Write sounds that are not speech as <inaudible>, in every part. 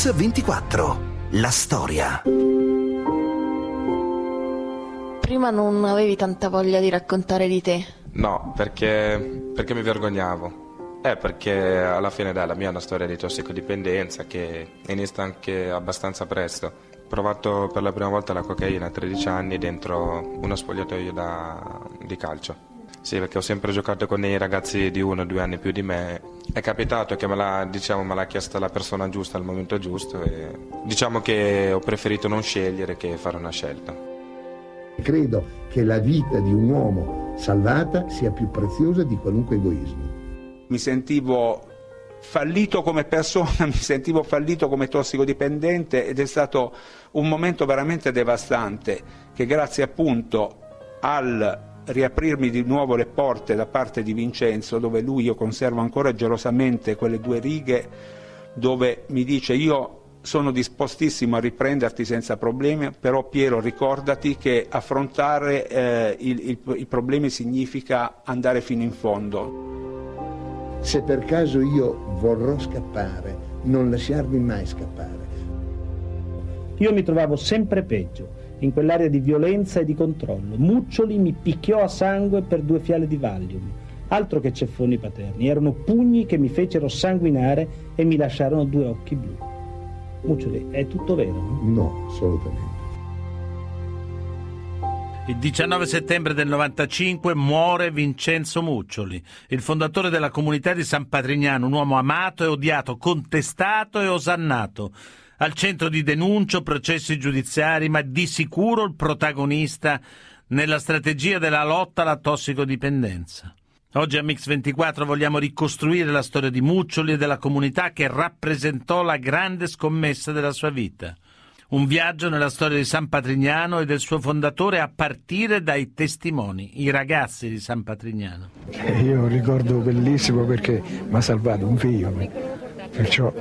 Mix24. La storia. Prima non avevi tanta voglia di raccontare di te. No, perché, perché mi vergognavo. Eh, perché alla fine dai, la mia è una storia di tossicodipendenza che inizia anche abbastanza presto. Ho provato per la prima volta la cocaina a 13 anni dentro uno spogliatoio da, di calcio. Sì, perché ho sempre giocato con dei ragazzi di uno o due anni più di me. È capitato che me l'ha, diciamo, me l'ha chiesta la persona giusta al momento giusto e diciamo che ho preferito non scegliere che fare una scelta. Credo che la vita di un uomo salvata sia più preziosa di qualunque egoismo mi sentivo fallito come persona, <laughs> mi sentivo fallito come tossicodipendente ed è stato un momento veramente devastante che grazie appunto al riaprirmi di nuovo le porte da parte di Vincenzo, dove lui io conservo ancora gelosamente quelle due righe dove mi dice io sono dispostissimo a riprenderti senza problemi, però Piero ricordati che affrontare eh, il, il, i problemi significa andare fino in fondo se per caso io vorrò scappare, non lasciarmi mai scappare. Io mi trovavo sempre peggio, in quell'area di violenza e di controllo. Muccioli mi picchiò a sangue per due fiale di Valium. Altro che ceffoni paterni, erano pugni che mi fecero sanguinare e mi lasciarono due occhi blu. Muccioli, è tutto vero? No, no assolutamente. Il 19 settembre del 95 muore Vincenzo Muccioli, il fondatore della comunità di San Patrignano, un uomo amato e odiato, contestato e osannato. Al centro di denuncio, processi giudiziari, ma di sicuro il protagonista nella strategia della lotta alla tossicodipendenza. Oggi a Mix24 vogliamo ricostruire la storia di Muccioli e della comunità che rappresentò la grande scommessa della sua vita. Un viaggio nella storia di San Patrignano e del suo fondatore a partire dai testimoni, i ragazzi di San Patrignano. Io ricordo bellissimo perché mi ha salvato un figlio, perciò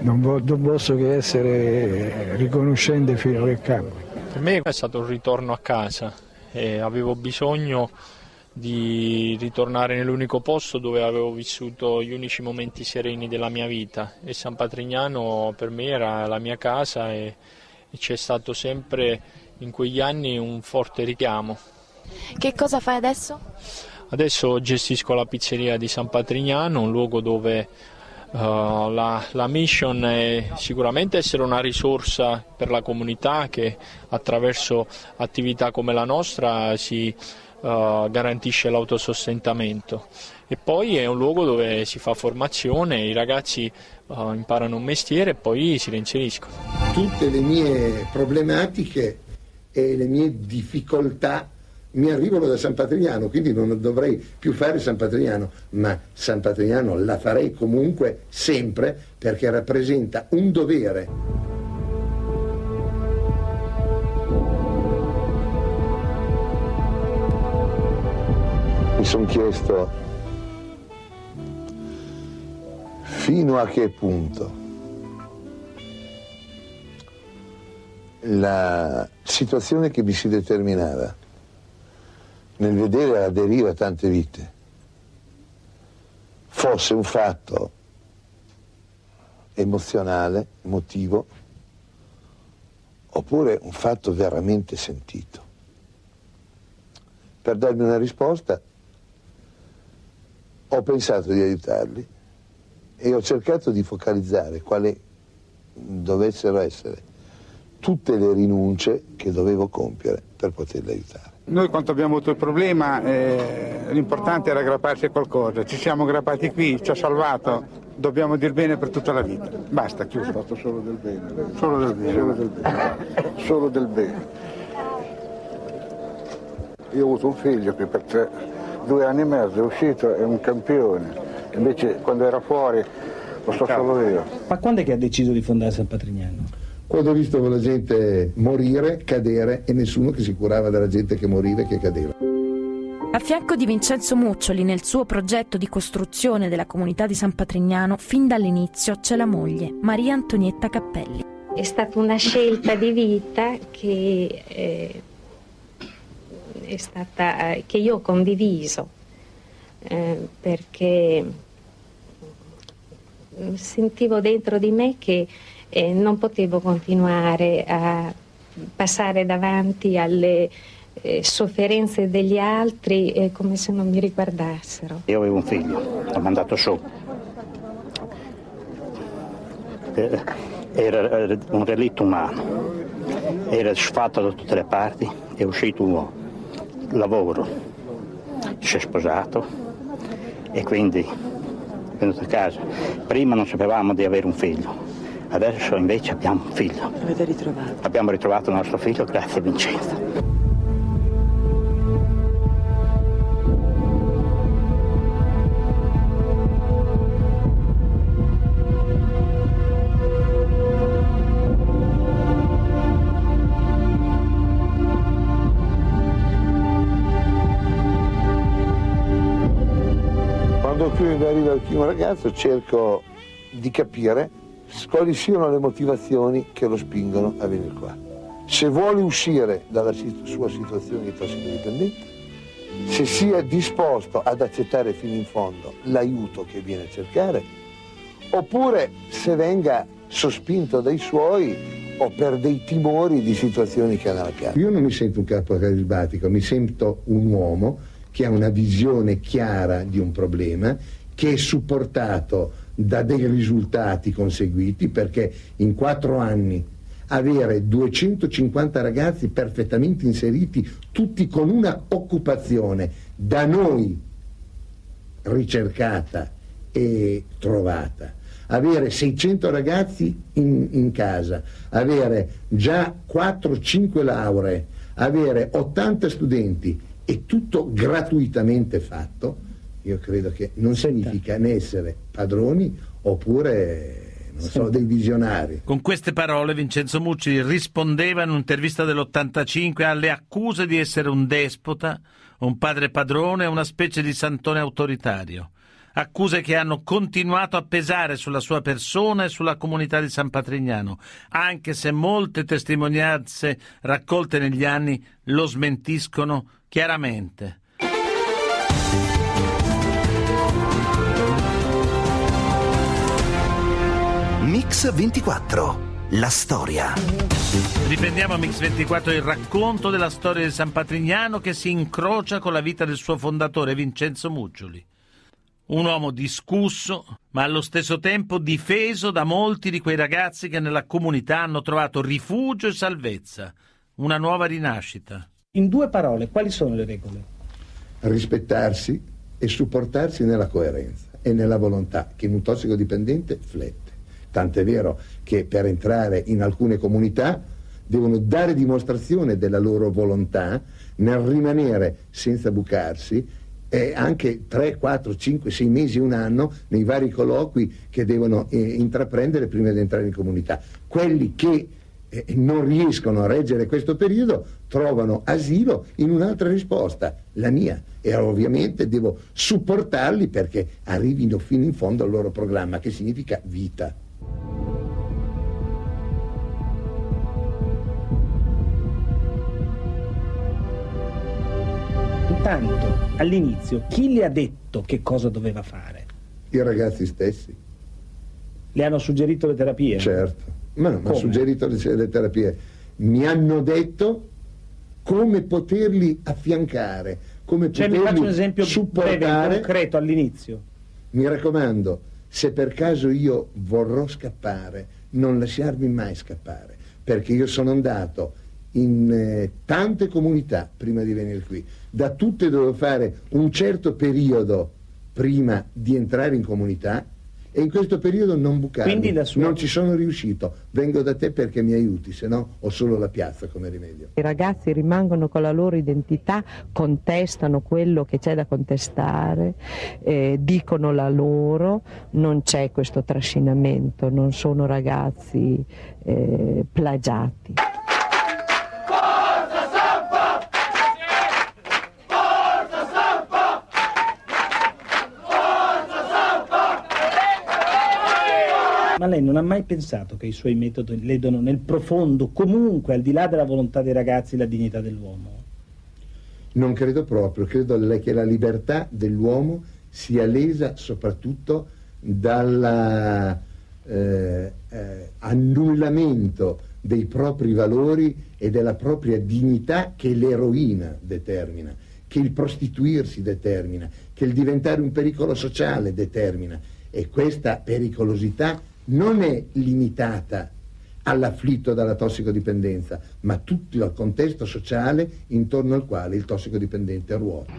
non, vo- non posso che essere riconoscente fino a che cambio. Per me è stato un ritorno a casa e avevo bisogno di ritornare nell'unico posto dove avevo vissuto gli unici momenti sereni della mia vita e San Patrignano per me era la mia casa e, e c'è stato sempre in quegli anni un forte richiamo. Che cosa fai adesso? Adesso gestisco la pizzeria di San Patrignano, un luogo dove uh, la, la, mission è sicuramente essere una risorsa per la comunità che attraverso attività come la nostra si uh, garantisce l'autosostentamento e poi è un luogo dove si fa formazione, i ragazzi uh, imparano un mestiere e poi si reinseriscono. Tutte le mie problematiche e le mie difficoltà mi arrivano da San Patrignano, quindi non dovrei più fare San Patrignano, ma San Patrignano la farei comunque sempre perché rappresenta un dovere. Mi sono chiesto fino a che punto la situazione che mi si determinava nel vedere alla deriva tante vite fosse un fatto emozionale, emotivo, oppure un fatto veramente sentito. Per darmi una risposta ho pensato di aiutarli e ho cercato di focalizzare quali dovessero essere tutte le rinunce che dovevo compiere per poterli aiutare. Noi quando abbiamo avuto il problema eh, l'importante era aggrapparsi a qualcosa, ci siamo aggrappati qui, ci ha salvato, dobbiamo dir bene per tutta la vita. Basta, chiuso. Fatto solo del bene. Solo del bene. Solo del bene. solo del bene. Io ho avuto un figlio che per tre due anni e mezzo è uscito, è un campione, invece quando era fuori lo so solo io. Ma quando è che ha deciso di fondare San Patrignano? Quando ho visto la gente morire, cadere e nessuno che si curava della gente che moriva e che cadeva. A fianco di Vincenzo Muccioli nel suo progetto di costruzione della comunità di San Patrignano, fin dall'inizio c'è la moglie, Maria Antonietta Cappelli. È stata una scelta di vita che eh, è stata, eh, che io ho condiviso, eh, perché sentivo dentro di me che e non potevo continuare a passare davanti alle eh, sofferenze degli altri eh, come se non mi riguardassero. Io avevo un figlio, l'ho mandato su. Eh, era un relitto umano, era sfatto da tutte le parti, è uscito un lavoro, si è sposato e quindi è venuto a casa. Prima non sapevamo di avere un figlio, adesso invece abbiamo un figlio. L'avete ritrovato? Abbiamo ritrovato il nostro figlio grazie a Vincenzo. quando arriva il primo ragazzo cerco di capire quali siano le motivazioni che lo spingono a venire qua. Se vuole uscire dalla sua situazione di tossicodipendente, se sia disposto ad accettare fino in fondo l'aiuto che viene a cercare, oppure se venga sospinto dai suoi o per dei timori di situazioni che ha nella piazza. Io non mi sento un capo carismatico, mi sento un uomo che ha una visione chiara di un problema, che è supportato da dei risultati conseguiti, perché in quattro anni avere 250 ragazzi perfettamente inseriti, tutti con una occupazione da noi ricercata e trovata, avere 600 ragazzi in, in casa, avere già 4-5 lauree, avere 80 studenti e tutto gratuitamente fatto, io credo che non significa né essere padroni oppure non so, dei visionari. Con queste parole Vincenzo Mucci rispondeva in un'intervista dell'85 alle accuse di essere un despota, un padre padrone e una specie di santone autoritario. Accuse che hanno continuato a pesare sulla sua persona e sulla comunità di San Patrignano, anche se molte testimonianze raccolte negli anni lo smentiscono chiaramente. Mix 24. La storia. Riprendiamo a Mix 24 il racconto della storia di San Patrignano che si incrocia con la vita del suo fondatore Vincenzo Muggioli. Un uomo discusso, ma allo stesso tempo difeso da molti di quei ragazzi che nella comunità hanno trovato rifugio e salvezza, una nuova rinascita. In due parole, quali sono le regole? Rispettarsi e supportarsi nella coerenza e nella volontà che in un tossicodipendente flette. Tant'è vero che per entrare in alcune comunità devono dare dimostrazione della loro volontà nel rimanere senza bucarsi e anche 3, 4, 5, 6 mesi, un anno nei vari colloqui che devono eh, intraprendere prima di entrare in comunità. Quelli che eh, non riescono a reggere questo periodo trovano asilo in un'altra risposta, la mia, e ovviamente devo supportarli perché arrivino fino in fondo al loro programma, che significa vita. Intanto, all'inizio, chi le ha detto che cosa doveva fare? I ragazzi stessi. Le hanno suggerito le terapie? Certo, ma non mi hanno suggerito le, le terapie. Mi hanno detto come poterli affiancare, come cioè, poterli mi faccio un esempio supportare. breve, concreto all'inizio. Mi raccomando, se per caso io vorrò scappare, non lasciarmi mai scappare, perché io sono andato in eh, tante comunità prima di venire qui, da tutte dovevo fare un certo periodo prima di entrare in comunità e in questo periodo non bucarmi, sua... non ci sono riuscito, vengo da te perché mi aiuti, se no ho solo la piazza come rimedio. I ragazzi rimangono con la loro identità, contestano quello che c'è da contestare, eh, dicono la loro, non c'è questo trascinamento, non sono ragazzi eh, plagiati. Ma lei non ha mai pensato che i suoi metodi ledono nel profondo, comunque al di là della volontà dei ragazzi, la dignità dell'uomo? Non credo proprio, credo che la libertà dell'uomo sia lesa soprattutto dalla, eh, eh, dei propri valori e della propria dignità che l'eroina determina, che il prostituirsi determina, che il diventare un pericolo sociale determina. E questa pericolosità non è limitata all'afflitto dalla tossicodipendenza, ma tutto il contesto sociale intorno al quale il tossicodipendente ruota.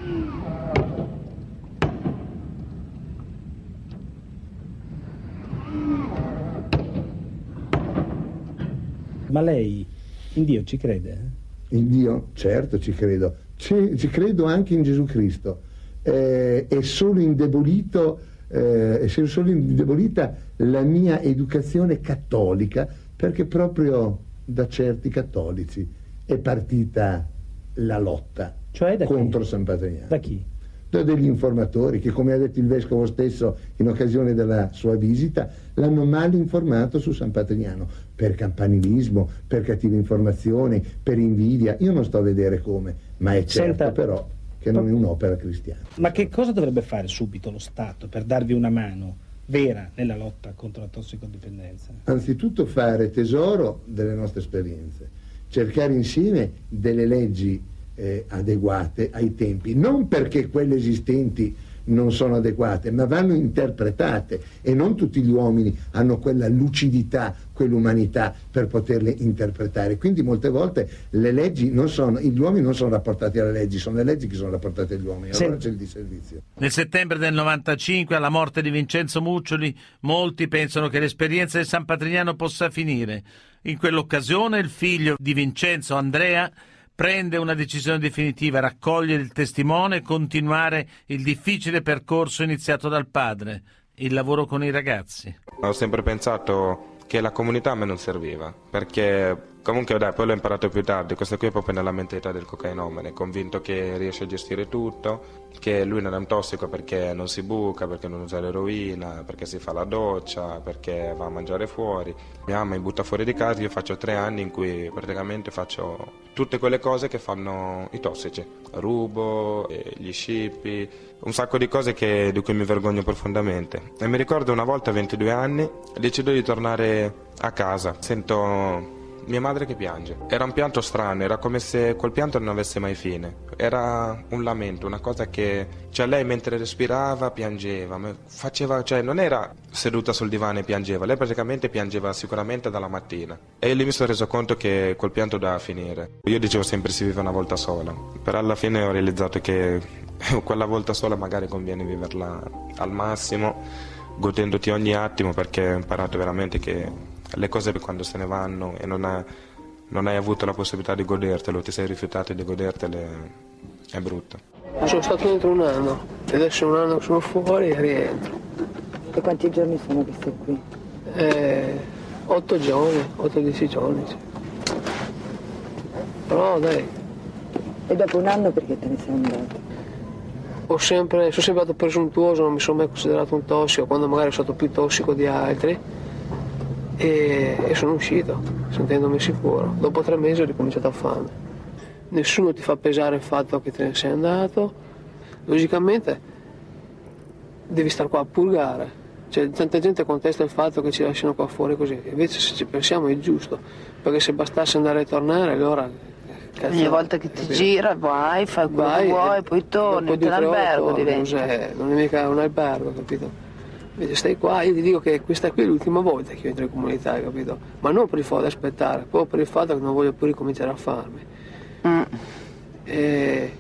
Ma lei in Dio ci crede? In Dio? Certo ci credo. Ci, ci credo anche in Gesù Cristo. Eh, è solo indebolito, eh, è solo indebolita la mia educazione cattolica perché proprio da certi cattolici è partita la lotta cioè contro San Patrignano. Da chi? Da degli informatori che, come ha detto il vescovo stesso in occasione della sua visita, l'hanno mal informato su San Patrignano per campanilismo, per cattiva informazione, per invidia. Io non sto a vedere come, ma è certo Senta, però che non è un'opera cristiana. Ma che cosa dovrebbe fare subito lo Stato per darvi una mano vera nella lotta contro la tossicodipendenza? Anzitutto fare tesoro delle nostre esperienze, cercare insieme delle leggi eh, adeguate ai tempi, non perché quelle esistenti non sono adeguate, ma vanno interpretate e non tutti gli uomini hanno quella lucidità, quell'umanità per poterle interpretare. Quindi molte volte le leggi non sono, gli uomini non sono rapportati alle leggi, sono le leggi che sono rapportate agli uomini, allora c'è il disservizio. Nel settembre del 95, alla morte di Vincenzo Muccioli, molti pensano che l'esperienza di San Patrignano possa finire. In quell'occasione il figlio di Vincenzo, Andrea, prende una decisione definitiva, raccogliere il testimone e continuare il difficile percorso iniziato dal padre, il lavoro con i ragazzi. Ho sempre pensato che la comunità a me non serviva, perché comunque dai, poi l'ho imparato più tardi, questo qui è proprio nella mentalità del cocainomane, convinto che riesce a gestire tutto, che lui non è un tossico perché non si buca, perché non usa l'eroina, perché si fa la doccia, perché va a mangiare fuori. Mia mamma mi butta fuori di casa, io faccio tre anni in cui praticamente faccio tutte quelle cose che fanno i tossici, rubo, eh, gli scippi, un sacco di cose che, di cui mi vergogno profondamente. E mi ricordo una volta a 22 anni, decido di tornare a casa, sento mia madre che piange. Era un pianto strano, era come se quel pianto non avesse mai fine. Era un lamento, una cosa che cioè lei mentre respirava piangeva, faceva, cioè non era seduta sul divano e piangeva, lei praticamente piangeva sicuramente dalla mattina. E lì mi sono reso conto che quel pianto doveva finire. Io dicevo sempre si vive una volta sola, però alla fine ho realizzato che <laughs> quella volta sola magari conviene viverla al massimo, godendoti ogni attimo perché ho imparato veramente che le cose quando se ne vanno e non, ha, non hai avuto la possibilità di godertelo, ti sei rifiutato di godertele, è brutto. Sono stato dentro un anno e adesso un anno che sono fuori e rientro. E quanti giorni sono che sei qui? Eh, 8 giorni, 8-10 giorni. Sì. Però dai. E dopo un anno perché te ne sei andato? Ho sempre, sono sempre stato presuntuoso, non mi sono mai considerato un tossico, quando magari sono stato più tossico di altri e, e sono uscito sentendomi sicuro. Dopo tre mesi ho ricominciato a fame. Nessuno ti fa pesare il fatto che te ne sei andato. Logicamente devi stare qua a purgare. Cioè, tanta gente contesta il fatto che ci lasciano qua fuori così, invece se ci pensiamo è giusto, perché se bastasse andare e tornare allora... Cazzo, Ogni volta che ti gira vai, fai quello vai, che vuoi, poi torni, in albergo diventa. Non è mica un albergo, capito? Invece stai qua, io ti dico che questa qui è l'ultima volta che io entro in comunità, capito? Ma non per il fatto di aspettare, proprio per il fatto che non voglio più ricominciare a farmi. Mm. E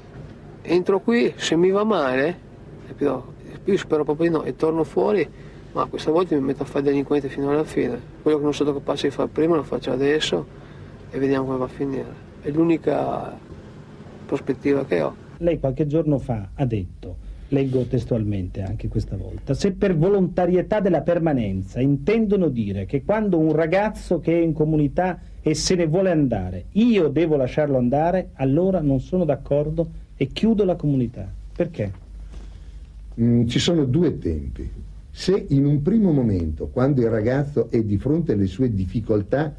entro qui, se mi va male, capito? Io spero proprio di no, e torno fuori, ma questa volta mi metto a fare delinquente fino alla fine. Quello che non sono stato capace di fare prima lo faccio adesso e vediamo come va a finire. È l'unica prospettiva che ho. Lei qualche giorno fa ha detto leggo testualmente anche questa volta, se per volontarietà della permanenza intendono dire che quando un ragazzo che è in comunità e se ne vuole andare, io devo lasciarlo andare, allora non sono d'accordo e chiudo la comunità. Perché? Mm, ci sono due tempi. Se in un primo momento, quando il ragazzo è di fronte alle sue difficoltà,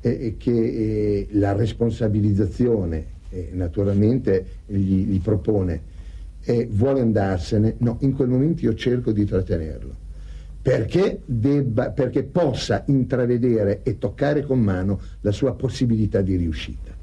eh, che eh, la responsabilizzazione eh, naturalmente gli, gli propone, e vuole andarsene, no, in quel momento io cerco di trattenerlo, perché, debba, perché possa intravedere e toccare con mano la sua possibilità di riuscita.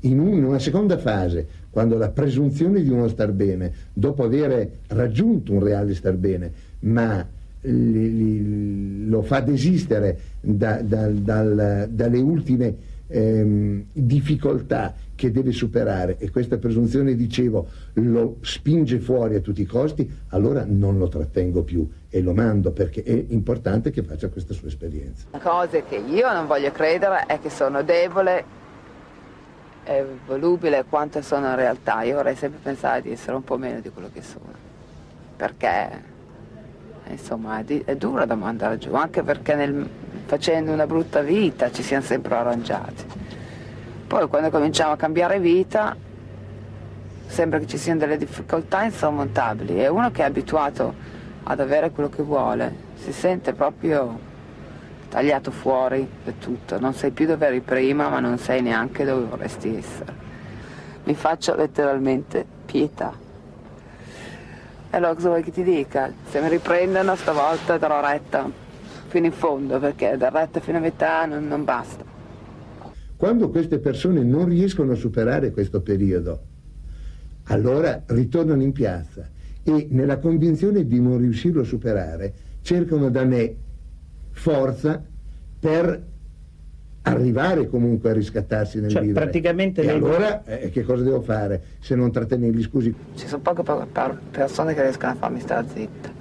In, un, in una seconda fase, quando la presunzione di uno star bene, dopo aver raggiunto un reale star bene, ma li, li, lo fa desistere da, da, dal, dalle ultime ehm, difficoltà che deve superare e questa presunzione, dicevo, lo spinge fuori a tutti i costi, allora non lo trattengo più e lo mando perché è importante che faccia questa sua esperienza. Cose che io non voglio credere è che sono debole e volubile quanto sono in realtà. Io vorrei sempre pensare di essere un po' meno di quello che sono, perché insomma è, è dura da mandare giù, anche perché nel, facendo una brutta vita ci siamo sempre arrangiati. Poi quando cominciamo a cambiare vita sembra che ci siano delle difficoltà insormontabili e uno che è abituato ad avere quello che vuole si sente proprio tagliato fuori da tutto, non sei più dove eri prima ma non sei neanche dove vorresti essere. Mi faccio letteralmente pietà. Allora cosa vuoi che ti dica? Se mi riprendono stavolta darò retta fino in fondo perché dar retta fino a metà non, non basta. Quando queste persone non riescono a superare questo periodo, allora ritornano in piazza e nella convinzione di non riuscirlo a superare cercano da me forza per arrivare comunque a riscattarsi nel cioè, vivere. Praticamente e lei... allora eh, che cosa devo fare se non trattenerli? Scusi. Ci sono poche persone che riescono a farmi stare zitta.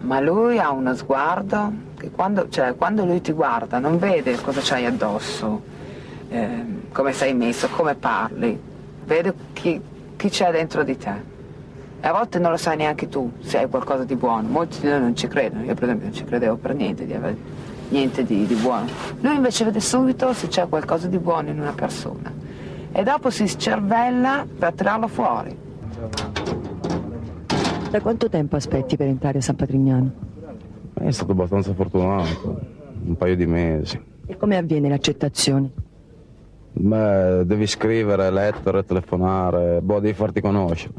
Ma lui ha uno sguardo che quando, cioè, quando lui ti guarda non vede cosa c'hai addosso, eh, come sei messo, come parli, vede chi, chi c'è dentro di te. E a volte non lo sai neanche tu se hai qualcosa di buono. Molti di noi non ci credono, io per esempio non ci credevo per niente di avere niente di, di buono. Lui invece vede subito se c'è qualcosa di buono in una persona e dopo si scervella per tirarlo fuori. Da quanto tempo aspetti per entrare a San Patrignano? È stato abbastanza fortunato, un paio di mesi. E come avviene l'accettazione? Beh, devi scrivere, lettere, telefonare, boh, devi farti conoscere.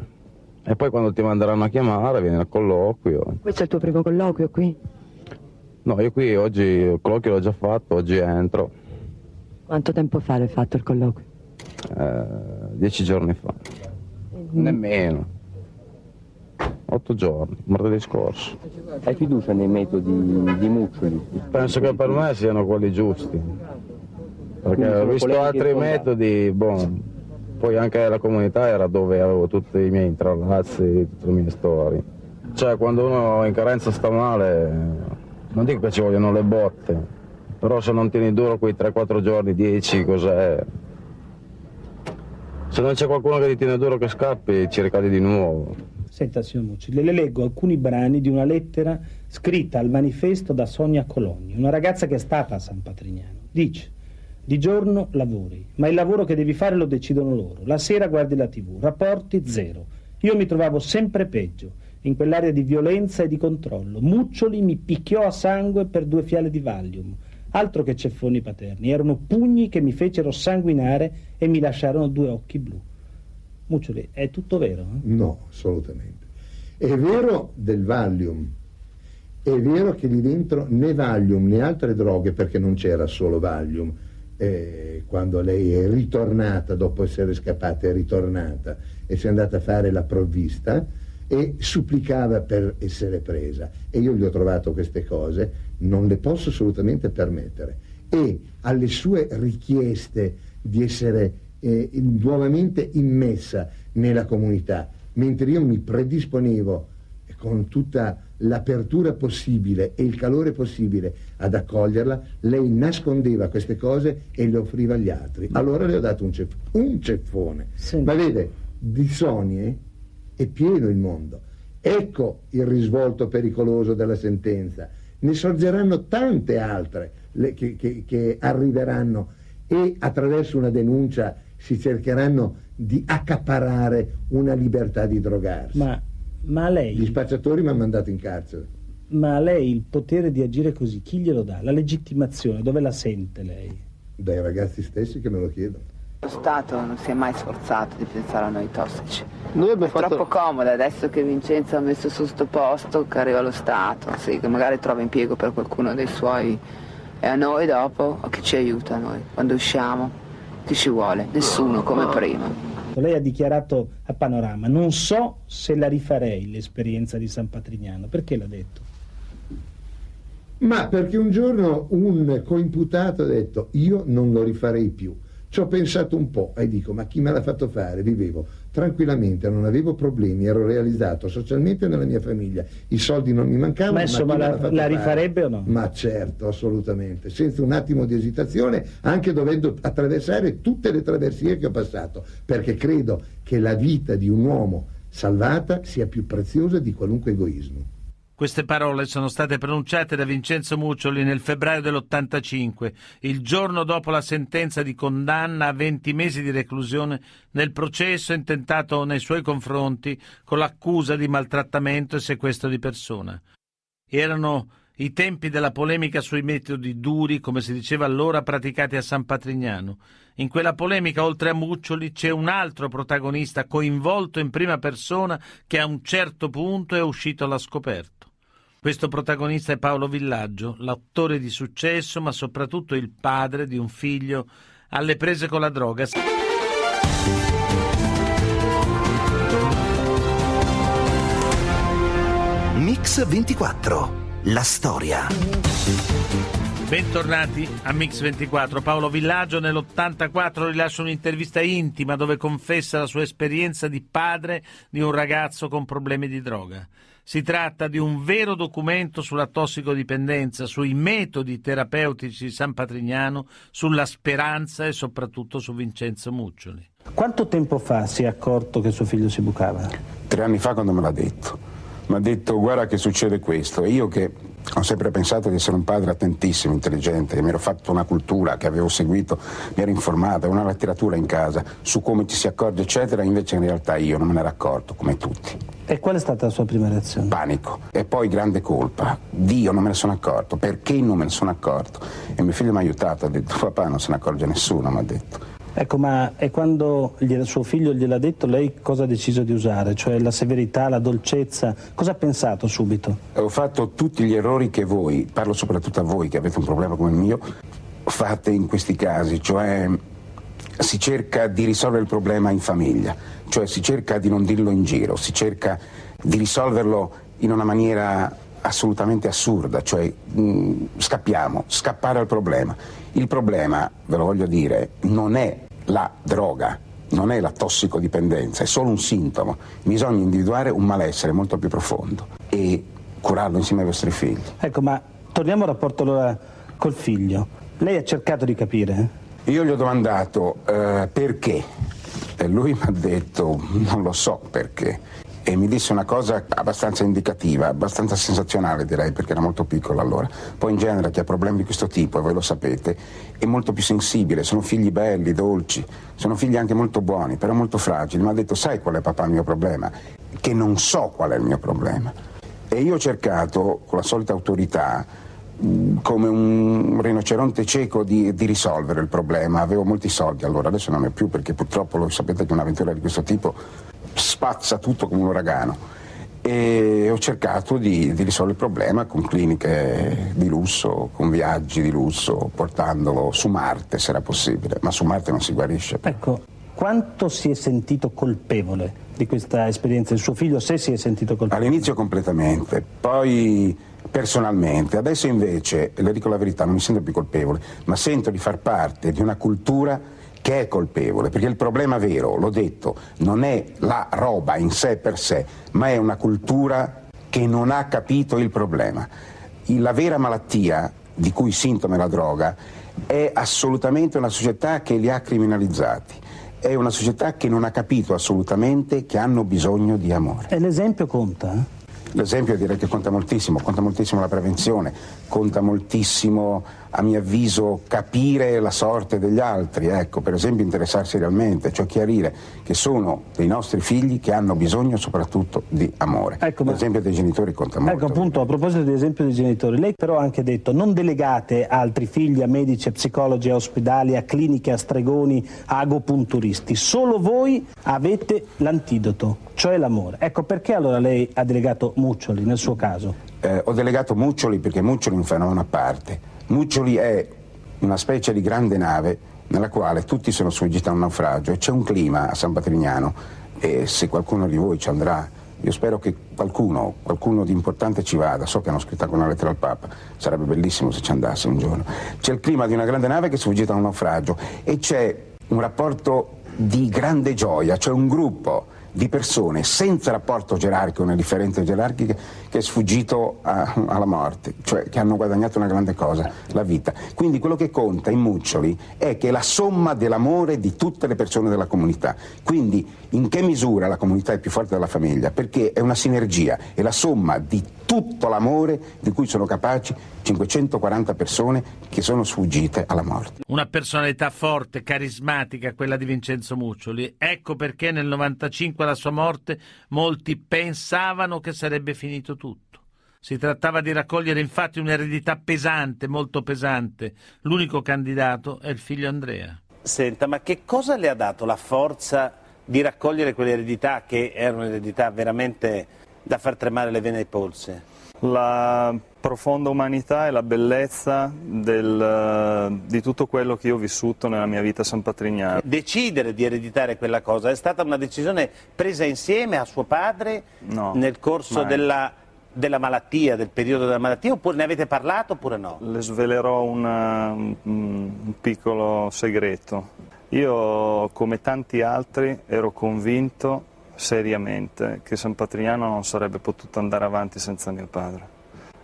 E poi quando ti manderanno a chiamare vieni al colloquio. Questo è il tuo primo colloquio qui? No, io qui oggi il colloquio l'ho già fatto, oggi entro. Quanto tempo fa l'hai fatto il colloquio? Eh, dieci giorni fa. Mm. Nemmeno. Otto giorni, martedì scorso. Hai fiducia nei metodi di Muccioli? Penso che per me siano quelli giusti perché ho visto altri metodi, bon, poi anche la comunità era dove avevo tutti i miei intrallazzi, tutte le mie storie. Cioè quando uno in carenza sta male, non dico che ci vogliono le botte, però se non tieni duro quei 3-4 giorni, 10, cos'è? Se non c'è qualcuno che ti tiene duro che scappi, ci ricadi di nuovo. Senta, signor Mucci, le leggo alcuni brani di una lettera scritta al manifesto da Sonia Cologni, una ragazza che è stata a San Patrignano. Dice di giorno lavori, ma il lavoro che devi fare lo decidono loro. La sera guardi la tv, rapporti zero. Io mi trovavo sempre peggio, in quell'area di violenza e di controllo. Muccioli mi picchiò a sangue per due fiale di Valium. Altro che ceffoni paterni, erano pugni che mi fecero sanguinare e mi lasciarono due occhi blu. Muccioli, è tutto vero? Eh? No, assolutamente. È vero del Valium, è vero che lì dentro né Valium né altre droghe, perché non c'era solo Valium, eh, quando lei è ritornata, dopo essere scappata, è ritornata e si è andata a fare la provvista e supplicava per essere presa. E io gli ho trovato queste cose, non le posso assolutamente permettere. E alle sue richieste di essere eh, nuovamente immessa nella comunità, mentre io mi predisponevo con tutta l'apertura possibile e il calore possibile ad accoglierla, lei nascondeva queste cose e le offriva agli altri. Allora le ho dato un, cef- un ceffone. Sì. Ma vede, di sonie è pieno il mondo. Ecco il risvolto pericoloso della sentenza. Ne sorgeranno tante altre le, che, che, che arriveranno e attraverso una denuncia si cercheranno di accaparare una libertà di drogarsi. Ma ma lei... Gli spacciatori mi hanno mandato in carcere. Ma a lei il potere di agire così, chi glielo dà? La legittimazione, dove la sente lei? Dai ragazzi stessi che me lo chiedono. Lo Stato non si è mai sforzato di pensare a noi tossici. Noi abbiamo è fatto... troppo comodo adesso che Vincenzo ha messo su sto posto che arriva lo Stato, sì, che magari trova impiego per qualcuno dei suoi e a noi dopo chi ci aiuta a noi quando usciamo? Chi ci vuole? Nessuno come prima. Lei ha dichiarato a Panorama, non so se la rifarei l'esperienza di San Patrignano. Perché l'ha detto? Ma perché un giorno un coimputato ha detto io non lo rifarei più. Ci ho pensato un po' e dico ma chi me l'ha fatto fare? Vivevo tranquillamente, non avevo problemi, ero realizzato socialmente nella mia famiglia, i soldi non mi mancavano. Ma insomma ma la, la rifarebbe o no? Ma certo, assolutamente, senza un attimo di esitazione, anche dovendo attraversare tutte le traversie che ho passato, perché credo che la vita di un uomo salvata sia più preziosa di qualunque egoismo. Queste parole sono state pronunciate da Vincenzo Muccioli nel febbraio dell'85, il giorno dopo la sentenza di condanna a 20 mesi di reclusione nel processo intentato nei suoi confronti con l'accusa di maltrattamento e sequestro di persona. Erano i tempi della polemica sui metodi duri, come si diceva allora, praticati a San Patrignano. In quella polemica, oltre a Muccioli, c'è un altro protagonista coinvolto in prima persona che a un certo punto è uscito alla scoperta. Questo protagonista è Paolo Villaggio, l'attore di successo, ma soprattutto il padre di un figlio alle prese con la droga. Mix 24, la storia. Bentornati a Mix24. Paolo Villaggio nell'84 rilascia un'intervista intima dove confessa la sua esperienza di padre di un ragazzo con problemi di droga. Si tratta di un vero documento sulla tossicodipendenza, sui metodi terapeutici di San Patrignano, sulla speranza e soprattutto su Vincenzo Muccioli. Quanto tempo fa si è accorto che suo figlio si bucava? Tre anni fa quando me l'ha detto. Mi ha detto guarda che succede questo e io che ho sempre pensato di essere un padre attentissimo, intelligente, che mi ero fatto una cultura, che avevo seguito, mi ero informato, una letteratura in casa su come ci si accorge, eccetera, invece in realtà io non me ne ero accorto, come tutti. E qual è stata la sua prima reazione? Panico. E poi grande colpa. Dio non me ne sono accorto. Perché non me ne sono accorto? E mio figlio mi ha aiutato, ha detto papà non se ne accorge nessuno, mi ha detto. Ecco, ma e quando suo figlio gliel'ha detto, lei cosa ha deciso di usare? Cioè la severità, la dolcezza? Cosa ha pensato subito? Ho fatto tutti gli errori che voi, parlo soprattutto a voi che avete un problema come il mio, fate in questi casi, cioè si cerca di risolvere il problema in famiglia, cioè si cerca di non dirlo in giro, si cerca di risolverlo in una maniera assolutamente assurda, cioè mh, scappiamo, scappare al problema. Il problema, ve lo voglio dire, non è la droga, non è la tossicodipendenza, è solo un sintomo. Bisogna individuare un malessere molto più profondo e curarlo insieme ai vostri figli. Ecco, ma torniamo al rapporto allora col figlio. Lei ha cercato di capire? Io gli ho domandato eh, perché e lui mi ha detto non lo so perché e mi disse una cosa abbastanza indicativa, abbastanza sensazionale direi perché era molto piccolo allora. Poi in genere chi ha problemi di questo tipo, e voi lo sapete, è molto più sensibile, sono figli belli, dolci, sono figli anche molto buoni, però molto fragili. Mi ha detto sai qual è papà il mio problema? Che non so qual è il mio problema. E io ho cercato con la solita autorità come un rinoceronte cieco di, di, risolvere il problema. Avevo molti soldi allora, adesso non ho più perché purtroppo lo sapete che un'avventura di questo tipo spazza tutto come un uragano. E ho cercato di, di risolvere il problema con cliniche di lusso, con viaggi di lusso, portandolo su Marte se era possibile, ma su Marte non si guarisce. Ecco, quanto si è sentito colpevole di questa esperienza il suo figlio, se si è sentito colpevole? All'inizio completamente, poi personalmente. Adesso invece, le dico la verità, non mi sento più colpevole, ma sento di far parte di una cultura che è colpevole, perché il problema vero, l'ho detto, non è la roba in sé per sé, ma è una cultura che non ha capito il problema. La vera malattia di cui sintomo è la droga è assolutamente una società che li ha criminalizzati. È una società che non ha capito assolutamente che hanno bisogno di amore. E l'esempio conta? L'esempio direi che conta moltissimo, conta moltissimo la prevenzione, conta moltissimo a mio avviso, capire la sorte degli altri, ecco, per esempio interessarsi realmente, cioè chiarire che sono dei nostri figli che hanno bisogno soprattutto di amore. Ecco, per esempio dei genitori conta molto. Ecco appunto, a proposito dell'esempio dei genitori, lei però ha anche detto non delegate altri figli a medici, a psicologi, a ospedali, a cliniche, a stregoni, a agopunturisti, solo voi avete l'antidoto, cioè l'amore. Ecco perché allora lei ha delegato Muccioli nel suo caso? Eh, ho delegato Muccioli perché Muccioli è un fenomeno a parte. Muccioli è una specie di grande nave nella quale tutti sono sfuggiti a un naufragio e c'è un clima a San Patrignano e se qualcuno di voi ci andrà, io spero che qualcuno, qualcuno di importante ci vada, so che hanno scritto anche una lettera al Papa, sarebbe bellissimo se ci andasse un giorno. C'è il clima di una grande nave che è sfuggita a un naufragio e c'è un rapporto di grande gioia, cioè un gruppo di persone senza rapporto gerarchico né differenze gerarchiche che è sfuggito a, alla morte, cioè che hanno guadagnato una grande cosa, la vita. Quindi quello che conta in Muccioli è che è la somma dell'amore di tutte le persone della comunità. Quindi in che misura la comunità è più forte della famiglia? Perché è una sinergia, è la somma di tutto l'amore di cui sono capaci 540 persone che sono sfuggite alla morte. Una personalità forte, carismatica, quella di Vincenzo Muccioli. Ecco perché nel 95 alla sua morte molti pensavano che sarebbe finito tutto. Si trattava di raccogliere infatti un'eredità pesante, molto pesante. L'unico candidato è il figlio Andrea. Senta, ma che cosa le ha dato la forza di raccogliere quell'eredità che era un'eredità veramente da far tremare le vene ai polsi? La profonda umanità e la bellezza del, di tutto quello che io ho vissuto nella mia vita sanpatrignana. Decidere di ereditare quella cosa è stata una decisione presa insieme a suo padre no, nel corso della, della, malattia, del periodo della malattia, oppure ne avete parlato oppure no? Le svelerò una, un, un piccolo segreto. Io, come tanti altri, ero convinto seriamente che San Patrignano non sarebbe potuto andare avanti senza mio padre.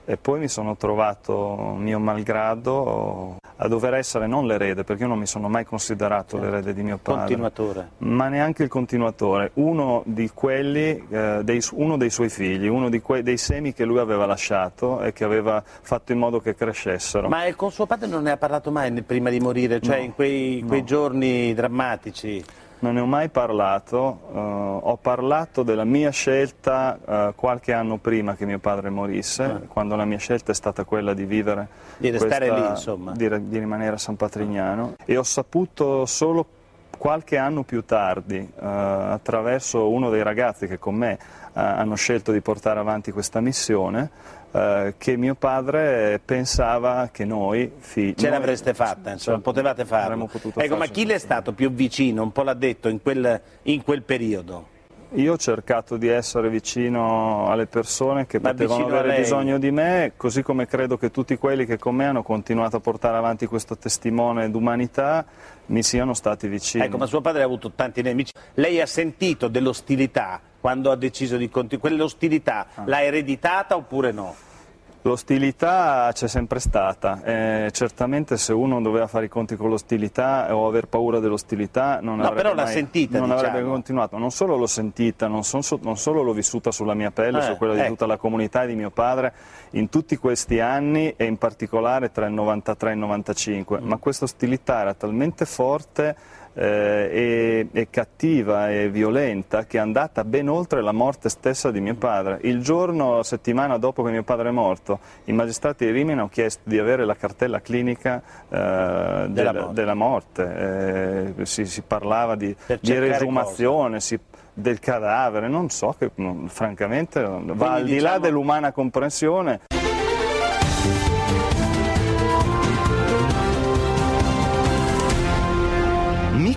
E poi mi sono trovato, mio malgrado, a dover essere non l'erede, perché io non mi sono mai considerato certo. l'erede di mio padre. Continuatore. Ma neanche il continuatore, uno di quelli, eh, dei, uno dei suoi figli, uno que, dei semi che lui aveva lasciato e che aveva fatto in modo che crescessero. Ma con suo padre non ne ha parlato mai prima di morire, cioè no, in quei, quei no. giorni drammatici? Non ne ho mai parlato, uh, ho parlato della mia scelta uh, qualche anno prima che mio padre morisse, ah. quando la mia scelta è stata quella di vivere, di restare questa, lì insomma, di, di, rimanere a San Patrignano e ho saputo solo qualche anno più tardi, uh, attraverso uno dei ragazzi che con me hanno scelto di portare avanti questa missione, eh, che mio padre pensava che noi figli... Ce l'avreste fatta, insomma, potevate farlo. Ecco, ma chi le è stato più vicino, un po' l'ha detto, in quel, in quel periodo? Io ho cercato di essere vicino alle persone che Ma potevano avere bisogno di me, così come credo che tutti quelli che con me hanno continuato a portare avanti questo testimone d'umanità mi siano stati vicini. Ecco, ma suo padre ha avuto tanti nemici. Lei ha sentito dell'ostilità quando ha deciso di continuare? Quell'ostilità ah. l'ha ereditata oppure no? L'ostilità c'è sempre stata, eh, certamente se uno doveva fare i conti con l'ostilità o aver paura dell'ostilità non, no, avrebbe, mai, sentita, non diciamo. avrebbe continuato, non solo l'ho sentita, non, son, non solo l'ho vissuta sulla mia pelle, eh, su quella di ecco. tutta la comunità e di mio padre in tutti questi anni e in particolare tra il 93 e il 95, mm. ma questa ostilità era talmente forte e, e, cattiva e violenta che è andata ben oltre la morte stessa di mio padre. Il giorno, la settimana dopo che mio padre è morto, i magistrati di Rimini hanno chiesto di avere la cartella clinica eh, della, morte. Della morte. Eh, si, si, parlava di, di resumazione, si, del cadavere, non so, che, francamente va al di là diciamo dell'umana comprensione.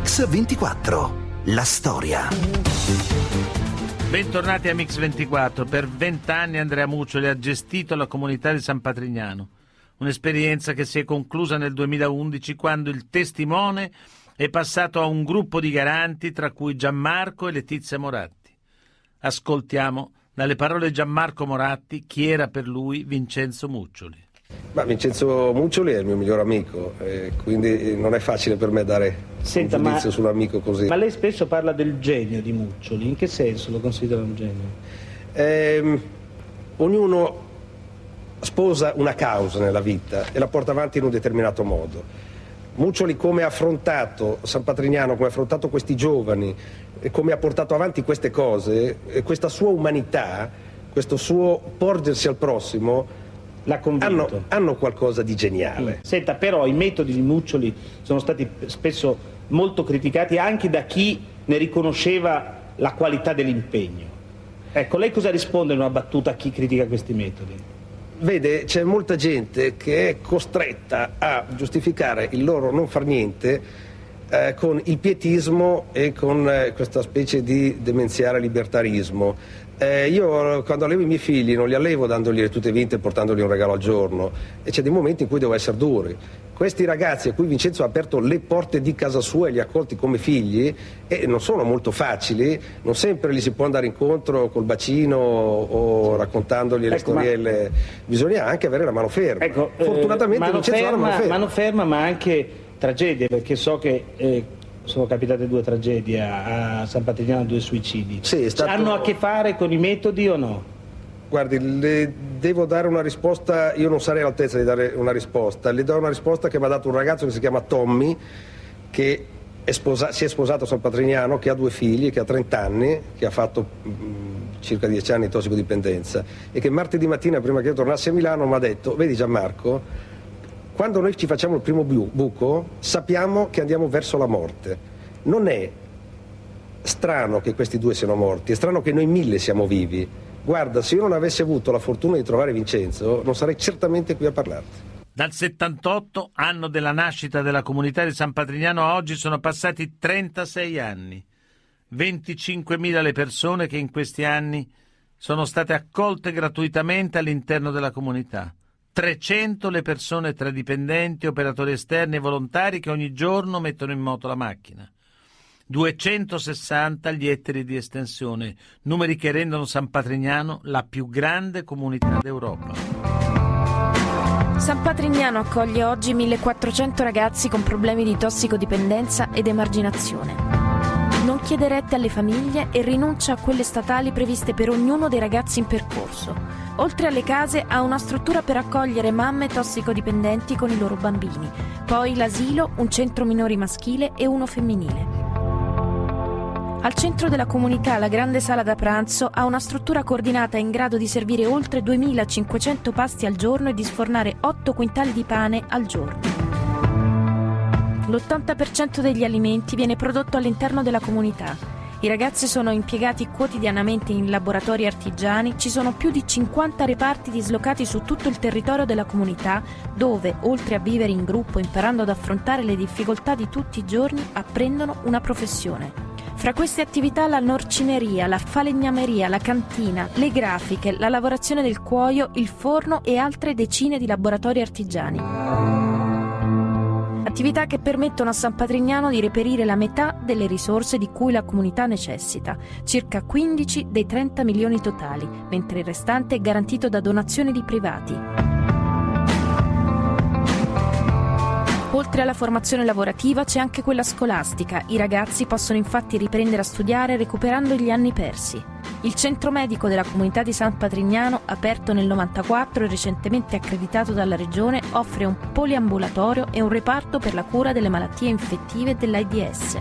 Mix 24. La storia. Bentornati a Mix 24. Per vent'anni Andrea Muccioli ha gestito la comunità di San Patrignano. Un'esperienza che si è conclusa nel 2011 quando il testimone è passato a un gruppo di garanti tra cui Gianmarco e Letizia Moratti. Ascoltiamo dalle parole Gianmarco Moratti chi era per lui Vincenzo Muccioli. Ma Vincenzo Muccioli è il mio miglior amico, eh, quindi non è facile per me dare Senta, un giudizio ma, sull'amico così. Ma lei spesso parla del genio di Muccioli, in che senso lo considera un genio? Eh, ognuno sposa una causa nella vita e la porta avanti in un determinato modo. Muccioli come ha affrontato San Patrignano, come ha affrontato questi giovani, e come ha portato avanti queste cose, questa sua umanità, questo suo porgersi al prossimo, hanno, hanno, qualcosa di geniale. Senta, però i metodi di Muccioli sono stati spesso molto criticati anche da chi ne riconosceva la qualità dell'impegno. Ecco, lei cosa risponde in una battuta a chi critica questi metodi? Vede, c'è molta gente che è costretta a giustificare il loro non far niente eh, con il pietismo e con eh, questa specie di demenziale libertarismo. Eh, io quando allevo i miei figli non li allevo dandogli le tutte vinte e portandogli un regalo al giorno e c'è dei momenti in cui devo essere duri. Questi ragazzi a cui Vincenzo ha aperto le porte di casa sua e li ha accolti come figli e non sono molto facili, non sempre li si può andare incontro col bacino o raccontandogli ecco, le storielle, ma... bisogna anche avere la mano ferma. Ecco, eh, Fortunatamente eh, Vincenzo ferma, ha la mano ferma. Mano ferma ma anche tragedie perché so che eh, sono capitate due tragedie a, San Patrignano, due suicidi. Sì, stato... Hanno a che fare con i metodi o no? Guardi, le devo dare una risposta, io non sarei all'altezza di dare una risposta, le do una risposta che mi ha dato un ragazzo che si chiama Tommy, che è sposa- si è sposato a San Patrignano, che ha due figli, che ha 30 anni, che ha fatto mh, mm, circa 10 anni di tossicodipendenza e che martedì mattina, prima che io tornassi a Milano, mi ha detto, vedi Gianmarco, quando noi ci facciamo il primo buco sappiamo che andiamo verso la morte. Non è strano che questi due siano morti, è strano che noi mille siamo vivi Guarda, se io non avessi avuto la fortuna di trovare Vincenzo, non sarei certamente qui a parlarti. Dal 78, anno della nascita della comunità di San Patrignano, a oggi sono passati 36 anni. 25.000 le persone che in questi anni sono state accolte gratuitamente all'interno della comunità. 300 le persone tra dipendenti, operatori esterni e volontari che ogni giorno mettono in moto la macchina. 260 gli ettari di estensione, numeri che rendono San Patrignano la più grande comunità d'Europa. San Patrignano accoglie oggi 1400 ragazzi con problemi di tossicodipendenza ed emarginazione. Non chiede rette alle famiglie e rinuncia a quelle statali previste per ognuno dei ragazzi in percorso. Oltre alle case ha una struttura per accogliere mamme tossicodipendenti con i loro bambini, poi l'asilo, un centro minori maschile e uno femminile. Al centro della comunità la grande sala da pranzo ha una struttura coordinata in grado di servire oltre 2500 pasti al giorno e di sfornare 8 quintali di pane al giorno. L'80% degli alimenti viene prodotto all'interno della comunità. I ragazzi sono impiegati quotidianamente in laboratori artigiani, ci sono più di 50 reparti dislocati su tutto il territorio della comunità dove, oltre a vivere in gruppo imparando ad affrontare le difficoltà di tutti i giorni, apprendono una professione. Fra queste attività la norcineria, la falegnameria, la cantina, le grafiche, la lavorazione del cuoio, il forno e altre decine di laboratori artigiani. Attività che permettono a San Patrignano di reperire la metà delle risorse di cui la comunità necessita, circa 15 dei 30 milioni totali, mentre il restante è garantito da donazioni di privati. Oltre alla formazione lavorativa c'è anche quella scolastica. I ragazzi possono infatti riprendere a studiare recuperando gli anni persi. Il centro medico della comunità di San Patrignano, aperto nel 94 e recentemente accreditato dalla regione, offre un poliambulatorio e un reparto per la cura delle malattie infettive dell'AIDS.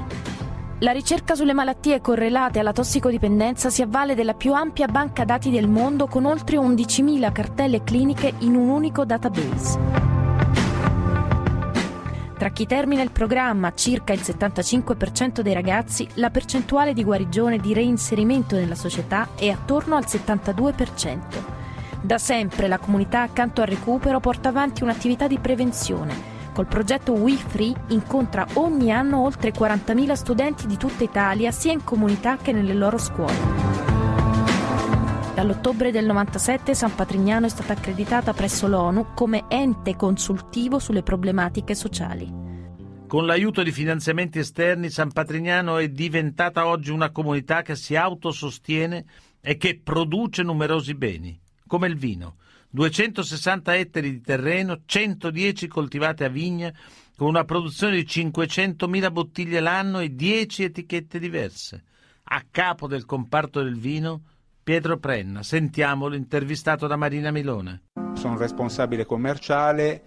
La ricerca sulle malattie correlate alla tossicodipendenza si avvale della più ampia banca dati del mondo con oltre 11.000 cartelle cliniche in un unico database. Tra chi termina il programma, circa il 75% dei ragazzi, la percentuale di guarigione e di reinserimento nella società è attorno al 72%. Da sempre la comunità accanto al recupero porta avanti un'attività di prevenzione. Col progetto We Free incontra ogni anno oltre 40.000 studenti di tutta Italia sia in comunità che nelle loro scuole. Dall'ottobre del 97 San Patrignano è stata accreditata presso l'ONU come ente consultivo sulle problematiche sociali. Con l'aiuto di finanziamenti esterni, San Patrignano è diventata oggi una comunità che si autosostiene e che produce numerosi beni, come il vino. 260 ettari di terreno, 110 coltivate a vigna, con una produzione di 500.000 bottiglie l'anno e 10 etichette diverse. A capo del comparto del vino Pietro Prenna. Sentiamolo intervistato da Marina Milone. Sono responsabile commerciale,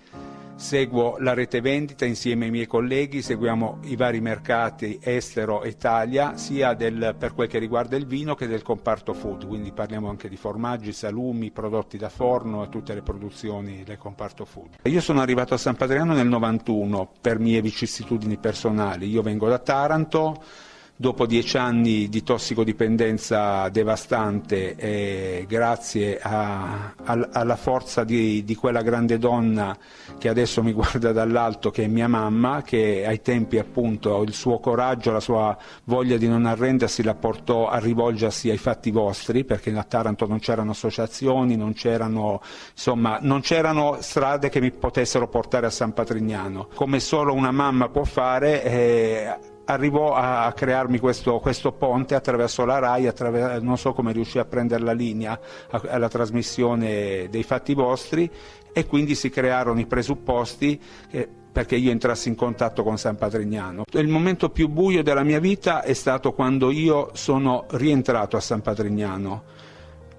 seguo la rete vendita insieme ai miei colleghi, seguiamo i vari mercati estero e Italia, sia del, per quel che riguarda il vino che del comparto food, quindi parliamo anche di formaggi, salumi, prodotti da forno e tutte le produzioni del comparto food. Io sono arrivato a San Patriano nel 91 per mie vicissitudini personali, io vengo da Taranto, dopo dieci anni di tossicodipendenza devastante e grazie a, a, alla forza di, di, quella grande donna che adesso mi guarda dall'alto che è mia mamma che ai tempi appunto il suo coraggio, la sua voglia di non arrendersi la portò a rivolgersi ai fatti vostri perché a Taranto non c'erano associazioni, non c'erano, insomma, non c'erano strade che mi potessero portare a San Patrignano. Come solo una mamma può fare eh, arrivò a crearmi questo, questo, ponte attraverso la RAI, attraverso, non so come riuscì a prendere la linea alla trasmissione dei fatti vostri e quindi si crearono i presupposti eh, perché io entrassi in contatto con San Patrignano. Il momento più buio della mia vita è stato quando io sono rientrato a San Patrignano,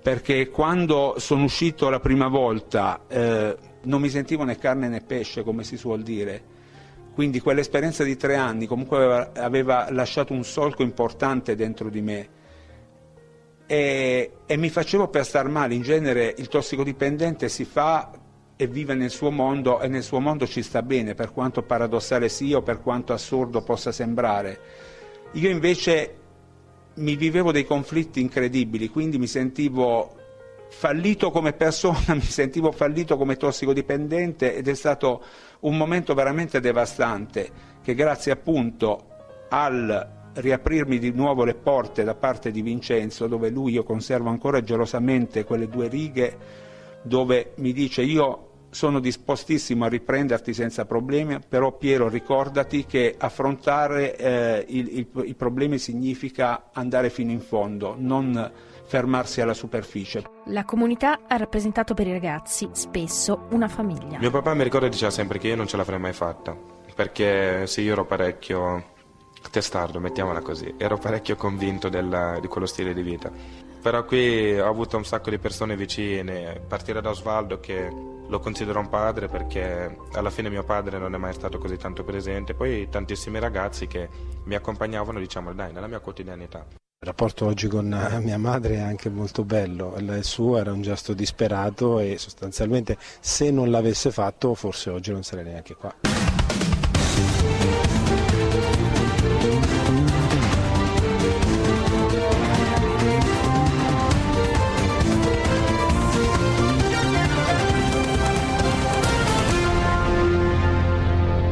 perché quando sono uscito la prima volta eh, non mi sentivo né carne né pesce, come si suol dire quindi quell'esperienza di tre anni comunque aveva, aveva, lasciato un solco importante dentro di me e, e mi facevo per star male. In genere il tossicodipendente si fa e vive nel suo mondo e nel suo mondo ci sta bene, per quanto paradossale sia o per quanto assurdo possa sembrare. Io invece mi vivevo dei conflitti incredibili, quindi mi sentivo fallito come persona, <laughs> mi sentivo fallito come tossicodipendente ed è stato un momento veramente devastante che grazie appunto al riaprirmi di nuovo le porte da parte di Vincenzo, dove lui io conservo ancora gelosamente quelle due righe dove mi dice io sono dispostissimo a riprenderti senza problemi, però Piero ricordati che affrontare eh, i problemi significa andare fino in fondo, non fermarsi alla superficie. La comunità ha rappresentato per i ragazzi spesso una famiglia. Mio papà mi ricorda e diceva sempre che io non ce l'avrei mai fatta, perché sì, io ero parecchio testardo, mettiamola così, ero parecchio convinto del, di quello stile di vita. Però qui ho avuto un sacco di persone vicine, a partire da Osvaldo che lo considero un padre perché alla fine mio padre non è mai stato così tanto presente, poi tantissimi ragazzi che mi accompagnavano diciamo dai nella mia quotidianità. Il rapporto oggi con eh, mia madre è anche molto bello, il suo era un gesto disperato e sostanzialmente se non l'avesse fatto forse oggi non sarei neanche qua.